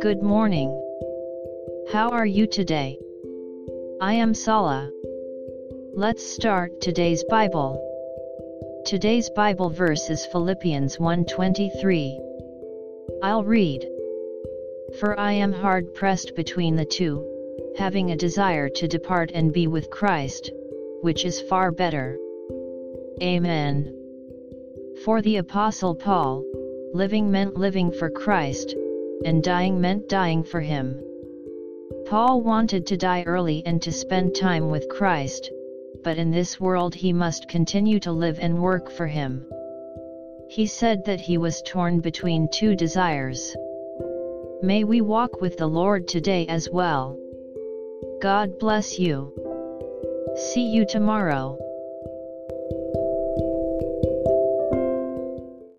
Good morning. How are you today? I am Sala. Let's start today's Bible. Today's Bible verse is Philippians 1:23. I'll read. For I am hard pressed between the two, having a desire to depart and be with Christ, which is far better. Amen. For the Apostle Paul, living meant living for Christ, and dying meant dying for him. Paul wanted to die early and to spend time with Christ, but in this world he must continue to live and work for him. He said that he was torn between two desires. May we walk with the Lord today as well. God bless you. See you tomorrow.